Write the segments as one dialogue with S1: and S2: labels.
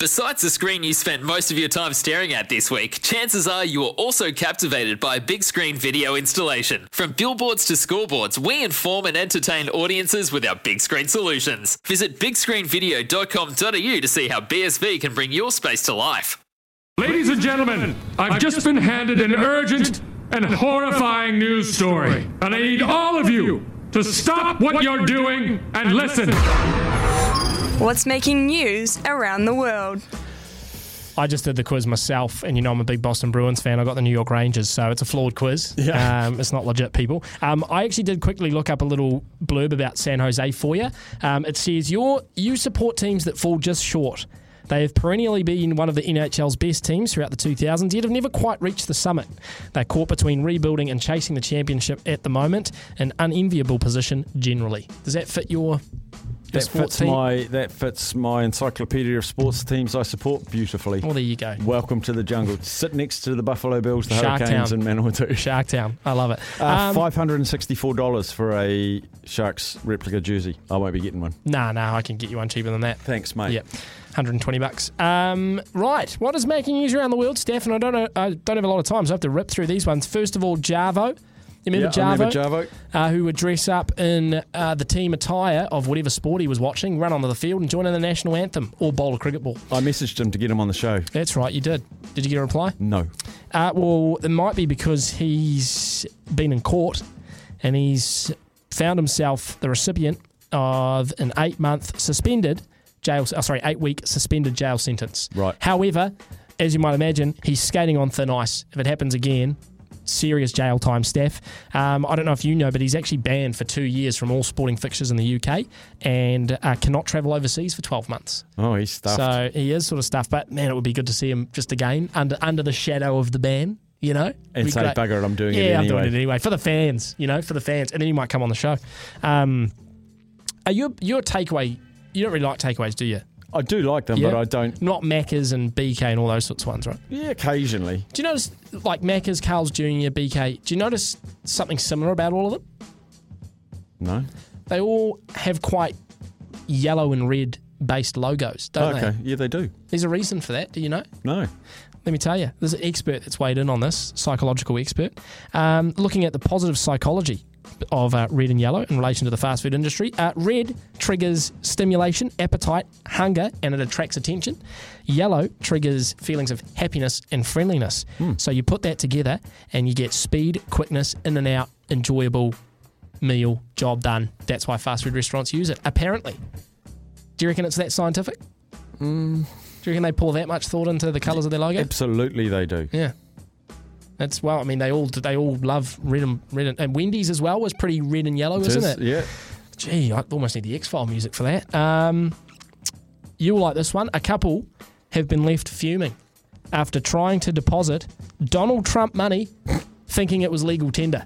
S1: Besides the screen you spent most of your time staring at this week, chances are you are also captivated by a big screen video installation. From billboards to scoreboards, we inform and entertain audiences with our big screen solutions. Visit bigscreenvideo.com.au to see how BSV can bring your space to life.
S2: Ladies and gentlemen, I've just been handed an urgent and horrifying news story, and I need all of you to stop what you're doing and listen.
S3: What's making news around the world?
S4: I just did the quiz myself, and you know I'm a big Boston Bruins fan. I got the New York Rangers, so it's a flawed quiz.
S5: Yeah.
S4: Um, it's not legit, people. Um, I actually did quickly look up a little blurb about San Jose for you. Um, it says you you support teams that fall just short. They have perennially been one of the NHL's best teams throughout the 2000s, yet have never quite reached the summit. They're caught between rebuilding and chasing the championship at the moment, an unenviable position generally. Does that fit your, your
S5: That fits
S4: team?
S5: my that fits my encyclopedia of sports teams I support beautifully.
S4: Well, there you go.
S5: Welcome to the jungle. Sit next to the Buffalo Bills, the
S4: Shark
S5: Hurricanes,
S4: Town.
S5: and Manawatu.
S4: Sharktown. I love it.
S5: Uh,
S4: Um,
S5: Five hundred and sixty-four dollars for a Sharks replica jersey. I won't be getting one.
S4: Nah, nah, I can get you one cheaper than that.
S5: Thanks, mate.
S4: Yep, 120 bucks. Um, right, what is making news around the world, Steph? And I don't know, I don't have a lot of time, so I have to rip through these ones. First of all, Jarvo. You remember
S5: Yeah, I remember Jarvo.
S4: Uh, who would dress up in uh, the team attire of whatever sport he was watching, run onto the field and join in the national anthem or bowl a cricket ball.
S5: I messaged him to get him on the show.
S4: That's right, you did. Did you get a reply?
S5: No.
S4: Uh, well, it might be because he's been in court and he's found himself the recipient of an eight month suspended jail, oh, sorry, eight week suspended jail sentence.
S5: Right.
S4: However, as you might imagine, he's skating on thin ice. If it happens again, serious jail time, Steph. Um, I don't know if you know, but he's actually banned for two years from all sporting fixtures in the UK and uh, cannot travel overseas for 12 months.
S5: Oh, he's stuffed.
S4: So he is sort of stuff, but man, it would be good to see him just again under under the shadow of the ban. You know,
S5: and say,
S4: great.
S5: bugger it, I'm doing
S4: yeah,
S5: it
S4: I'm
S5: anyway.
S4: doing it anyway for the fans. You know, for the fans, and then he might come on the show. Um, are you your takeaway? You don't really like takeaways, do you?
S5: I do like them,
S4: Yeah.
S5: but I don't.
S4: Not Macca's and BK and all those sorts of ones, right?
S5: Yeah, occasionally.
S4: Do you notice like Macca's, Carl's Jr., BK? Do you notice something similar about all of them?
S5: No.
S4: They all have quite yellow and red based logos, don't they?
S5: okay.
S4: they?
S5: Yeah, they do.
S4: There's a reason for that. Do you know?
S5: No.
S4: Let me tell you, there's an expert that's weighed in on this, psychological expert, um, looking at the positive psychology of uh, red and yellow in relation to the fast food industry. Uh, red triggers stimulation, appetite, hunger, and it attracts attention. Yellow triggers feelings of happiness and friendliness. So you put that together and you get speed, quickness, in and out, enjoyable meal, job done. That's why fast food restaurants use it, apparently. Do you reckon it's that scientific? Do you reckon they pour that much thought into the colours of their logo?
S5: Absolutely, they do.
S4: Yeah. That's well. I mean, they all they all love red and red and, and Wendy's as well was pretty red and yellow,
S5: It
S4: isn't
S5: is,
S4: it?
S5: Yeah.
S4: Gee, I almost need the X File music for that. Um, you'll like this one. A couple have been left fuming after trying to deposit Donald Trump money, thinking it was legal tender.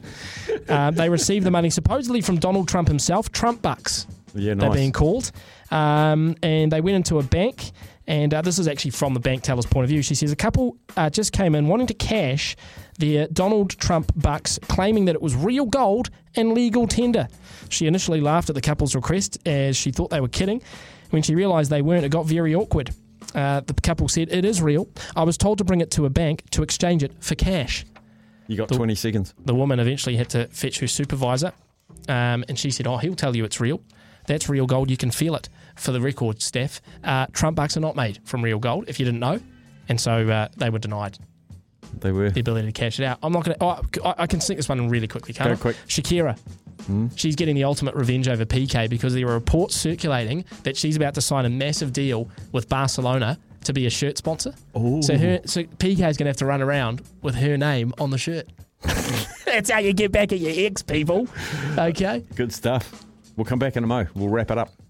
S4: Uh, they received the money supposedly from Donald Trump himself, Trump bucks
S5: Yeah,
S4: they're being called. Um, and they went into a bank, and uh, this is actually from the bank teller's point of view. She says a couple uh, just came in wanting to cash their Donald Trump bucks, claiming that it was real gold and legal tender. She initially laughed at the couple's request as she thought they were kidding. When she realised they weren't, it got very awkward. Uh, the couple said, It is real. I was told to bring it to a bank to exchange it for cash.
S5: You got 20 seconds.
S4: The woman eventually had to fetch her supervisor, um, and she said, "Oh, he'll tell you it's real. That's real gold. You can feel it." For the record, Steph, uh, Trump bucks are not made from real gold. If you didn't know, and so uh, they were denied
S5: They were.
S4: the ability to cash it out. I'm not going to. Oh, I I can sneak this one in really quickly. Can't
S5: Go
S4: I?
S5: quick.
S4: Shakira. She's getting the ultimate revenge over Piqué because there are reports circulating that she's about to sign a massive deal with Barcelona to be a shirt sponsor. So her, so Piqué is going to have to run around with her name on the shirt. That's how you get back at your ex, people. Okay.
S5: Good stuff. We'll come back in a mo. We'll wrap it up.